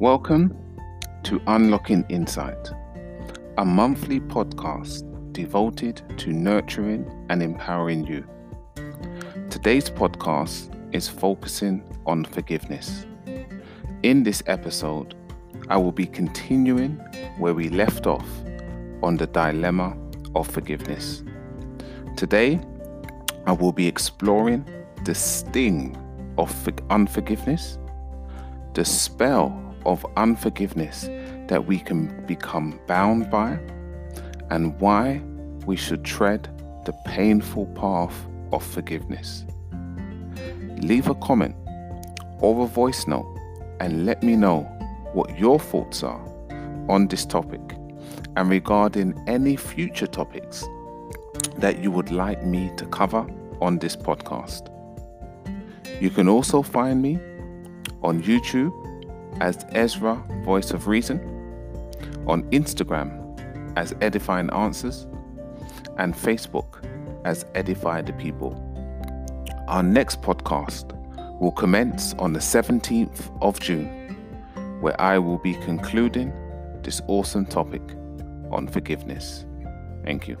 Welcome to Unlocking Insight, a monthly podcast devoted to nurturing and empowering you. Today's podcast is focusing on forgiveness. In this episode, I will be continuing where we left off on the dilemma of forgiveness. Today, I will be exploring the sting of unforgiveness, the spell of unforgiveness that we can become bound by, and why we should tread the painful path of forgiveness. Leave a comment or a voice note and let me know what your thoughts are on this topic and regarding any future topics that you would like me to cover on this podcast. You can also find me on YouTube as Ezra Voice of Reason, on Instagram as Edifying Answers, and Facebook as Edify the People. Our next podcast will commence on the 17th of June, where I will be concluding this awesome topic on forgiveness. Thank you.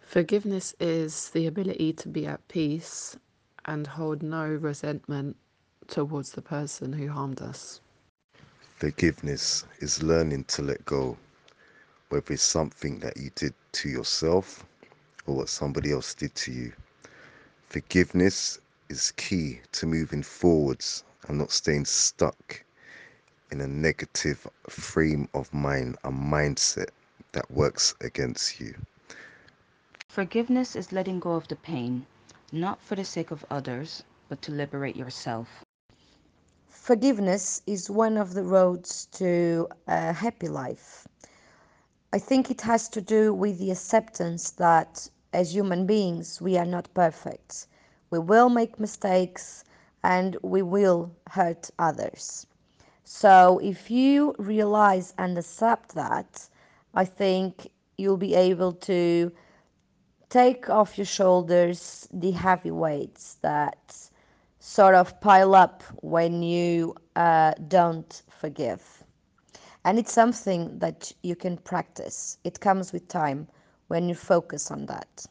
Forgiveness is the ability to be at peace and hold no resentment towards the person who harmed us. Forgiveness is learning to let go, whether it's something that you did to yourself or what somebody else did to you. Forgiveness is key to moving forwards and not staying stuck in a negative frame of mind, a mindset that works against you. Forgiveness is letting go of the pain, not for the sake of others, but to liberate yourself. Forgiveness is one of the roads to a happy life. I think it has to do with the acceptance that as human beings, we are not perfect. We will make mistakes and we will hurt others. So, if you realize and accept that, I think you'll be able to take off your shoulders the heavy weights that sort of pile up when you uh, don't forgive. And it's something that you can practice. It comes with time when you focus on that.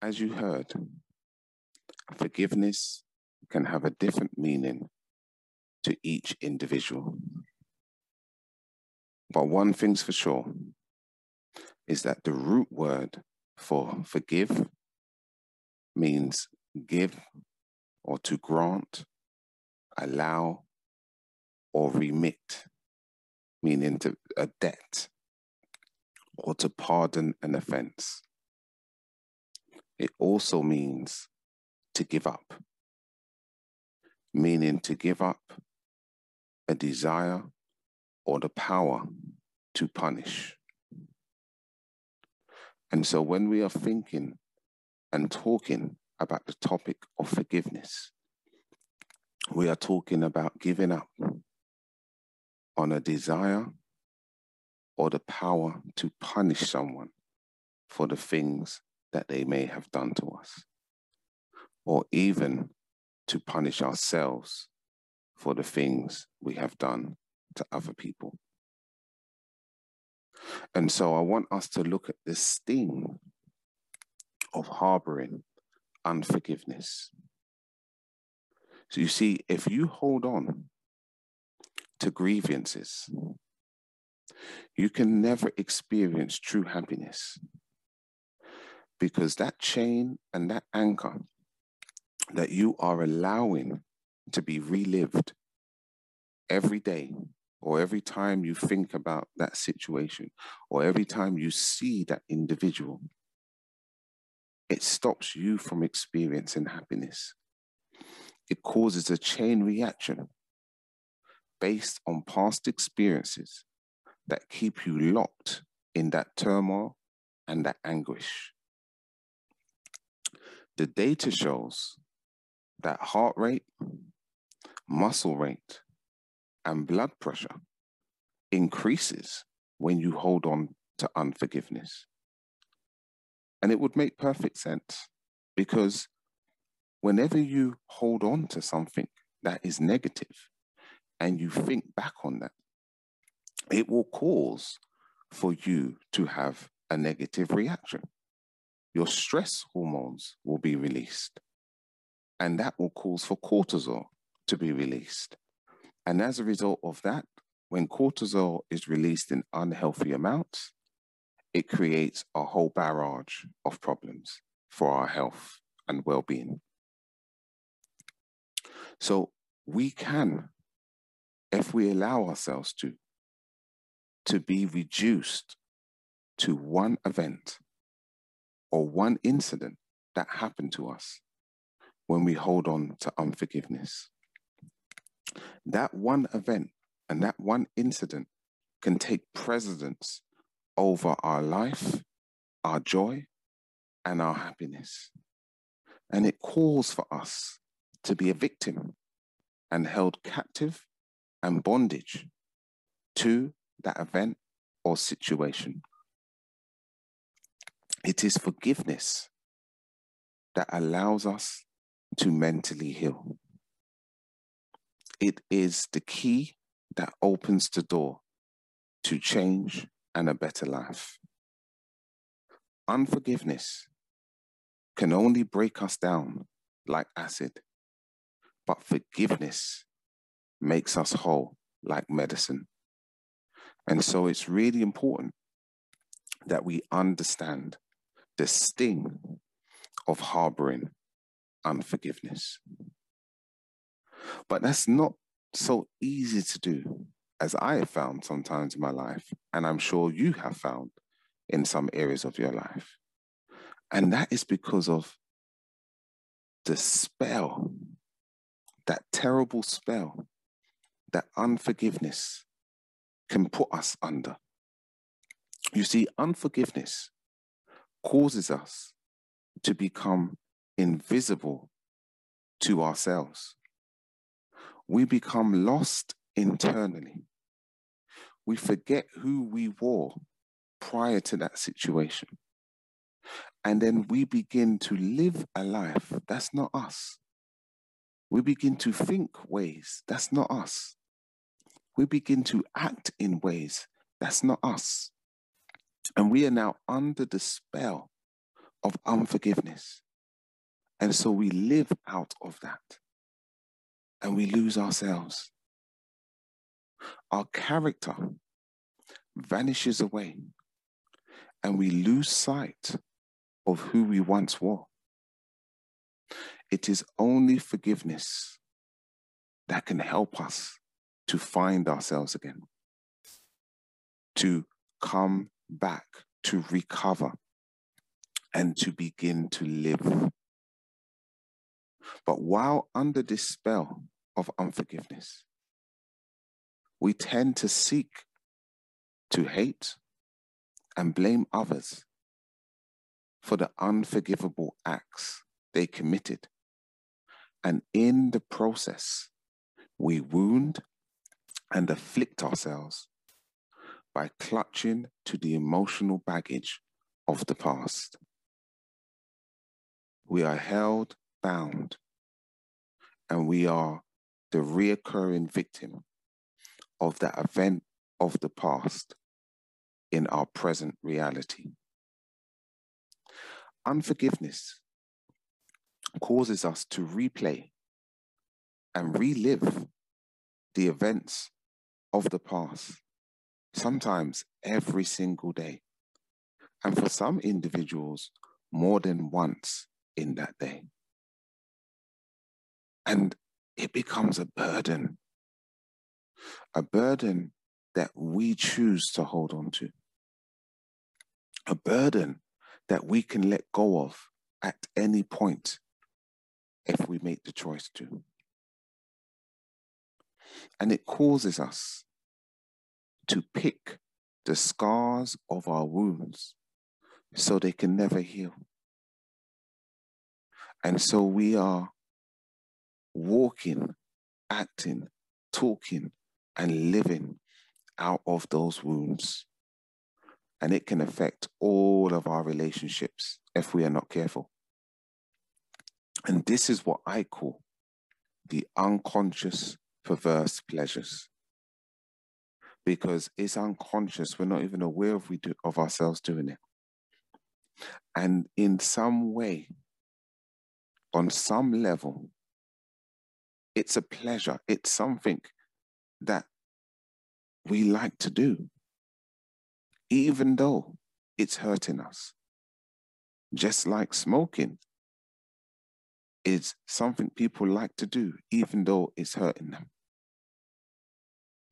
As you heard, forgiveness can have a different meaning to each individual. But one thing's for sure is that the root word for forgive means give or to grant, allow, or remit, meaning to a debt or to pardon an offense. It also means to give up, meaning to give up a desire or the power to punish. And so when we are thinking and talking about the topic of forgiveness, we are talking about giving up on a desire or the power to punish someone for the things that they may have done to us, or even to punish ourselves for the things we have done to other people. And so I want us to look at the sting of harboring unforgiveness. So you see, if you hold on to grievances, you can never experience true happiness because that chain and that anchor that you are allowing to be relived every day or every time you think about that situation or every time you see that individual, it stops you from experiencing happiness. It causes a chain reaction based on past experiences that keep you locked in that turmoil and that anguish. The data shows that heart rate, muscle rate, and blood pressure increases when you hold on to unforgiveness. And it would make perfect sense because whenever you hold on to something that is negative and you think back on that, it will cause for you to have a negative reaction. Your stress hormones will be released, and that will cause for cortisol to be released. And as a result of that, when cortisol is released in unhealthy amounts, it creates a whole barrage of problems for our health and well being. So we can, if we allow ourselves to, to be reduced to one event or one incident that happened to us when we hold on to unforgiveness. That one event and that one incident can take precedence over our life, our joy, and our happiness. And it calls for us to be a victim and held captive and bondage to that event or situation. It is forgiveness that allows us to mentally heal. It is the key that opens the door to change and a better life. Unforgiveness can only break us down like acid, but forgiveness makes us whole like medicine. And so it's really important that we understand the sting of harboring unforgiveness. But that's not so easy to do as I have found sometimes in my life, and I'm sure you have found in some areas of your life. And that is because of the spell, that terrible spell, that unforgiveness can put us under. You see, unforgiveness causes us to become invisible to ourselves. We become lost internally. We forget who we were prior to that situation. And then we begin to live a life that's not us. We begin to think ways that's not us. We begin to act in ways that's not us. And we are now under the spell of unforgiveness. And so we live out of that and we lose ourselves. Our character vanishes away and we lose sight of who we once were. It is only forgiveness that can help us to find ourselves again, to come back, to recover, and to begin to live. But while under this spell of unforgiveness, we tend to seek to hate and blame others for the unforgivable acts they committed. And in the process, we wound and afflict ourselves by clutching to the emotional baggage of the past. We are held bound and we are the reoccurring victim of that event of the past in our present reality. Unforgiveness causes us to replay and relive the events of the past, sometimes every single day. And for some individuals, more than once in that day. And it becomes a burden, a burden that we choose to hold on to, a burden that we can let go of at any point if we make the choice to. And it causes us to pick the scars of our wounds so they can never heal. And so we are walking, acting, talking and living out of those wounds. And it can affect all of our relationships if we are not careful. And this is what I call the unconscious perverse pleasures. Because it's unconscious, we're not even aware of we do of ourselves doing it. And in some way, on some level, it's a pleasure. It's something that we like to do, even though it's hurting us. Just like smoking is something people like to do, even though it's hurting them.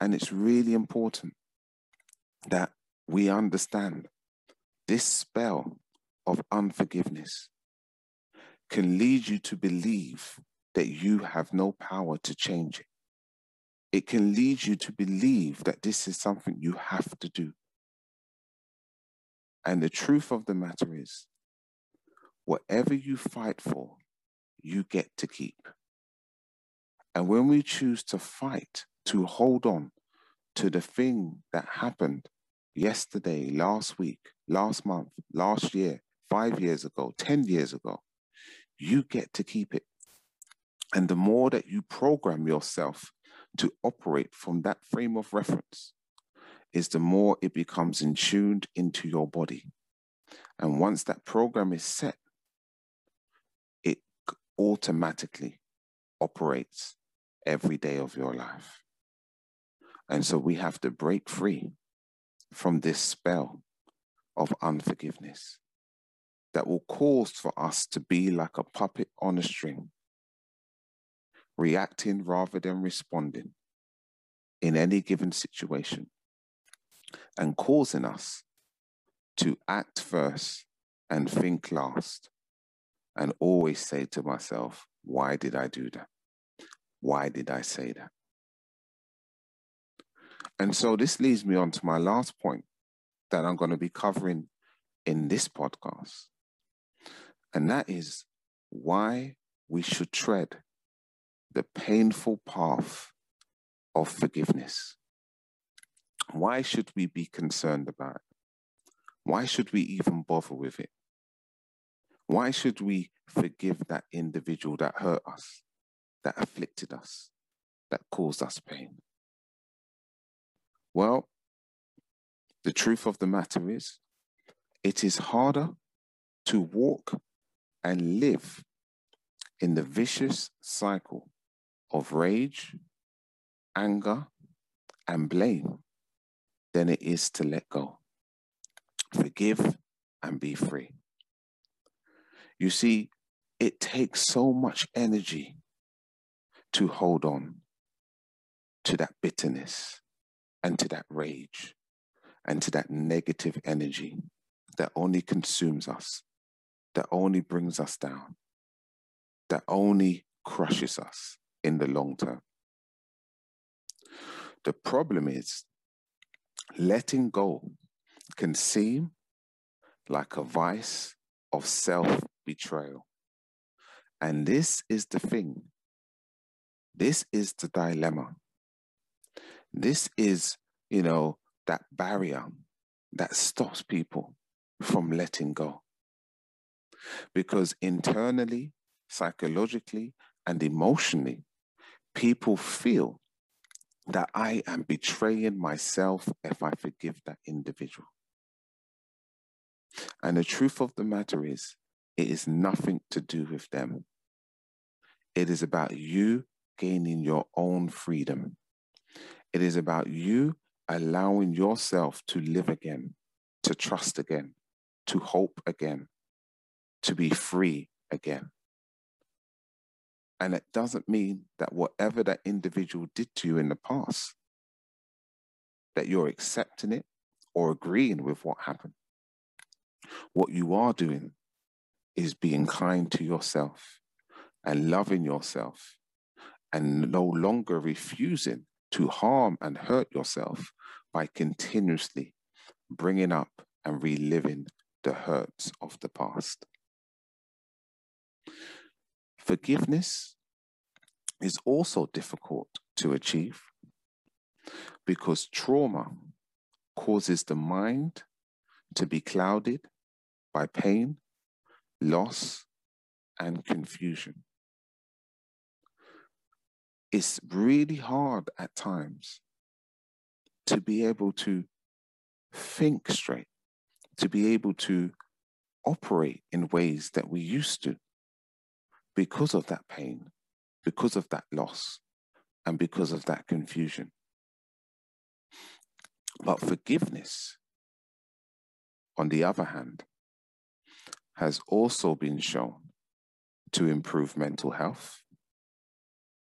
And it's really important that we understand this spell of unforgiveness can lead you to believe that you have no power to change it. It can lead you to believe that this is something you have to do. And the truth of the matter is, whatever you fight for, you get to keep. And when we choose to fight, to hold on to the thing that happened yesterday, last week, last month, last year, five years ago, 10 years ago, you get to keep it. And the more that you program yourself to operate from that frame of reference, is the more it becomes in tuned into your body. And once that program is set, it automatically operates every day of your life. And so we have to break free from this spell of unforgiveness that will cause for us to be like a puppet on a string, reacting rather than responding in any given situation, and causing us to act first and think last, and always say to myself, Why did I do that? Why did I say that? And so this leads me on to my last point that I'm going to be covering in this podcast. And that is why we should tread the painful path of forgiveness. Why should we be concerned about it? Why should we even bother with it? Why should we forgive that individual that hurt us, that afflicted us, that caused us pain? Well, the truth of the matter is, it is harder to walk and live in the vicious cycle of rage, anger, and blame than it is to let go. Forgive and be free. You see, it takes so much energy to hold on to that bitterness and to that rage and to that negative energy that only consumes us that only brings us down, that only crushes us in the long term. The problem is letting go can seem like a vice of self betrayal. And this is the thing. This is the dilemma. This is, you know, that barrier that stops people from letting go. Because internally, psychologically, and emotionally, people feel that I am betraying myself if I forgive that individual. And the truth of the matter is, it is nothing to do with them. It is about you gaining your own freedom. It is about you allowing yourself to live again, to trust again, to hope again, to be free again. And it doesn't mean that whatever that individual did to you in the past, that you're accepting it or agreeing with what happened. What you are doing is being kind to yourself and loving yourself and no longer refusing to harm and hurt yourself by continuously bringing up and reliving the hurts of the past. Forgiveness is also difficult to achieve because trauma causes the mind to be clouded by pain, loss, and confusion. It's really hard at times to be able to think straight, to be able to operate in ways that we used to because of that pain, because of that loss, and because of that confusion. But forgiveness, on the other hand, has also been shown to improve mental health,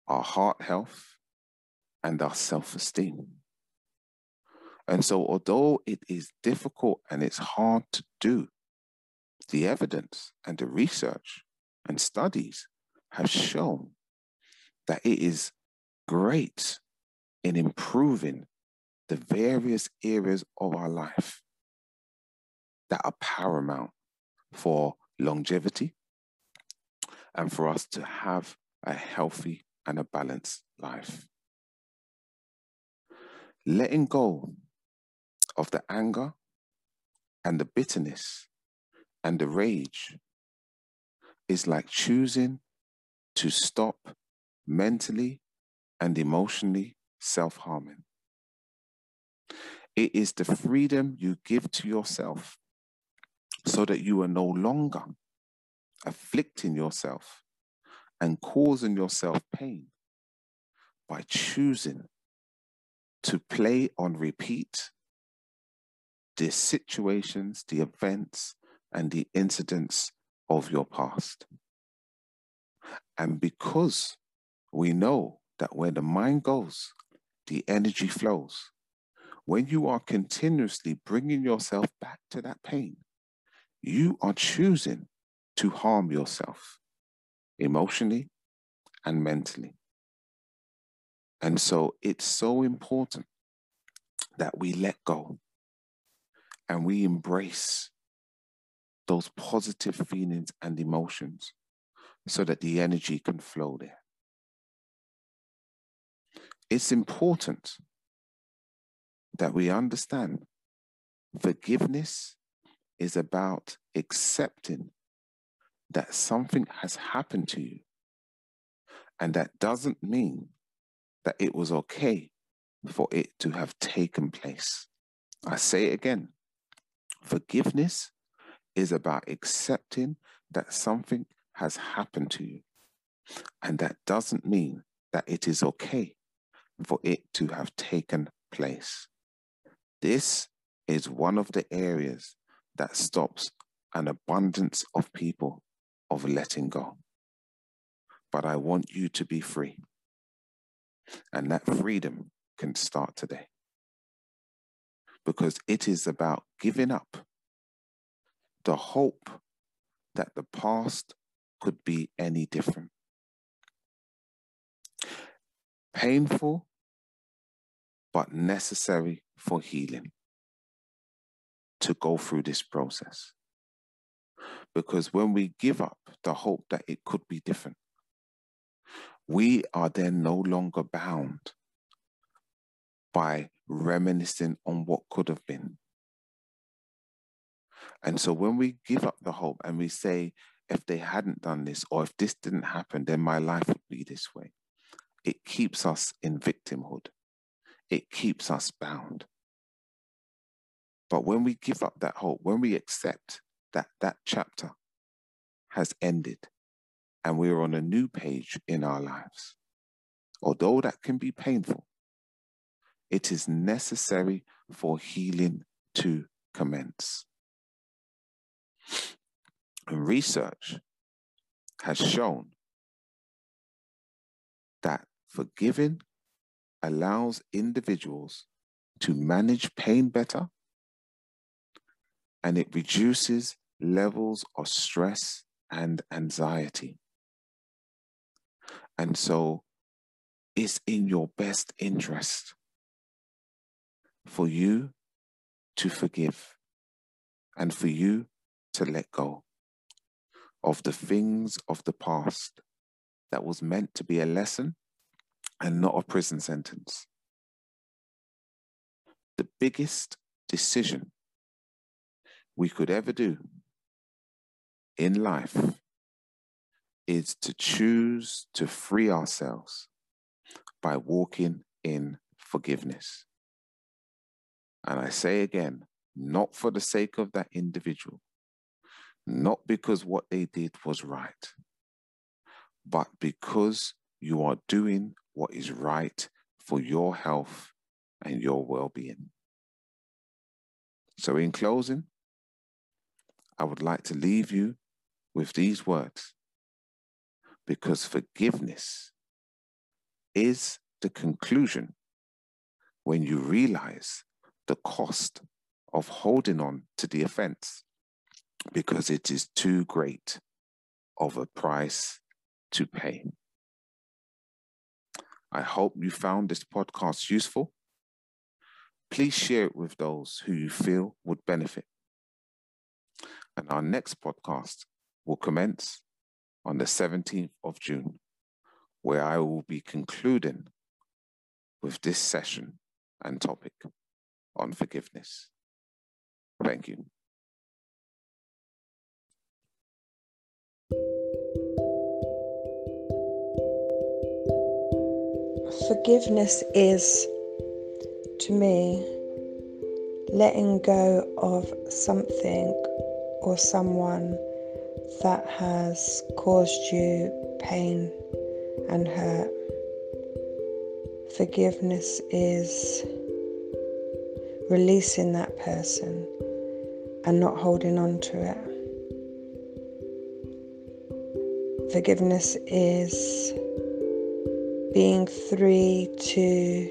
our heart health, and our self esteem. And so, although it is difficult and it's hard to do, the evidence and the research and studies have shown that it is great in improving the various areas of our life that are paramount for longevity and for us to have a healthy and a balanced life. Letting go of the anger and the bitterness and the rage is like choosing to stop mentally and emotionally self harming. It is the freedom you give to yourself so that you are no longer afflicting yourself and causing yourself pain by choosing to play on repeat the situations, the events, and the incidents of your past. And because we know that where the mind goes, the energy flows. When you are continuously bringing yourself back to that pain, you are choosing to harm yourself emotionally and mentally. And so it's so important that we let go and we embrace those positive feelings and emotions so that the energy can flow there. It's important that we understand forgiveness is about accepting that something has happened to you. And that doesn't mean that it was okay for it to have taken place. I say it again forgiveness is about accepting that something has happened to you. And that doesn't mean that it is okay for it to have taken place. This is one of the areas that stops an abundance of people of letting go. But I want you to be free. And that freedom can start today. Because it is about giving up the hope that the past could be any different. Painful, but necessary for healing to go through this process. Because when we give up the hope that it could be different, we are then no longer bound by reminiscing on what could have been. And so when we give up the hope and we say, if they hadn't done this or if this didn't happen, then my life would be this way, it keeps us in victimhood. It keeps us bound. But when we give up that hope, when we accept that that chapter has ended and we're on a new page in our lives, although that can be painful, it is necessary for healing to commence. And research has shown that forgiving allows individuals to manage pain better and it reduces levels of stress and anxiety. And so it's in your best interest for you to forgive and for you to let go of the things of the past that was meant to be a lesson and not a prison sentence. the biggest decision we could ever do in life is to choose to free ourselves by walking in forgiveness. And I say again, not for the sake of that individual, not because what they did was right, but because you are doing what is right for your health and your well being. So, in closing, I would like to leave you with these words because forgiveness is the conclusion when you realize the cost of holding on to the offense because it is too great of a price to pay. I hope you found this podcast useful. Please share it with those who you feel would benefit. And our next podcast will commence on the 17th of June, where I will be concluding with this session and topic on forgiveness. Thank you. Forgiveness is, to me, letting go of something or someone that has caused you pain and hurt. Forgiveness is releasing that person and not holding on to it. Forgiveness is being free to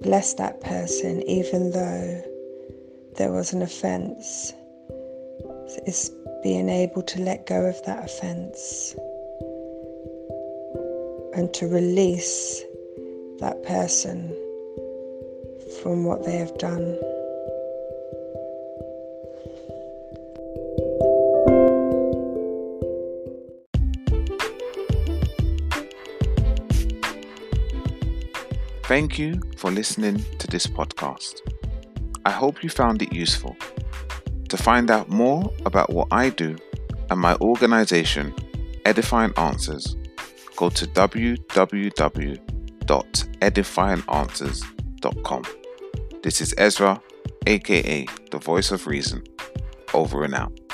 bless that person even though there was an offense. is being able to let go of that offense and to release that person from what they have done. Thank you for listening to this podcast. I hope you found it useful. To find out more about what I do and my organization, Edifying Answers, go to www.edifyinganswers.com. This is Ezra, aka the Voice of Reason, over and out.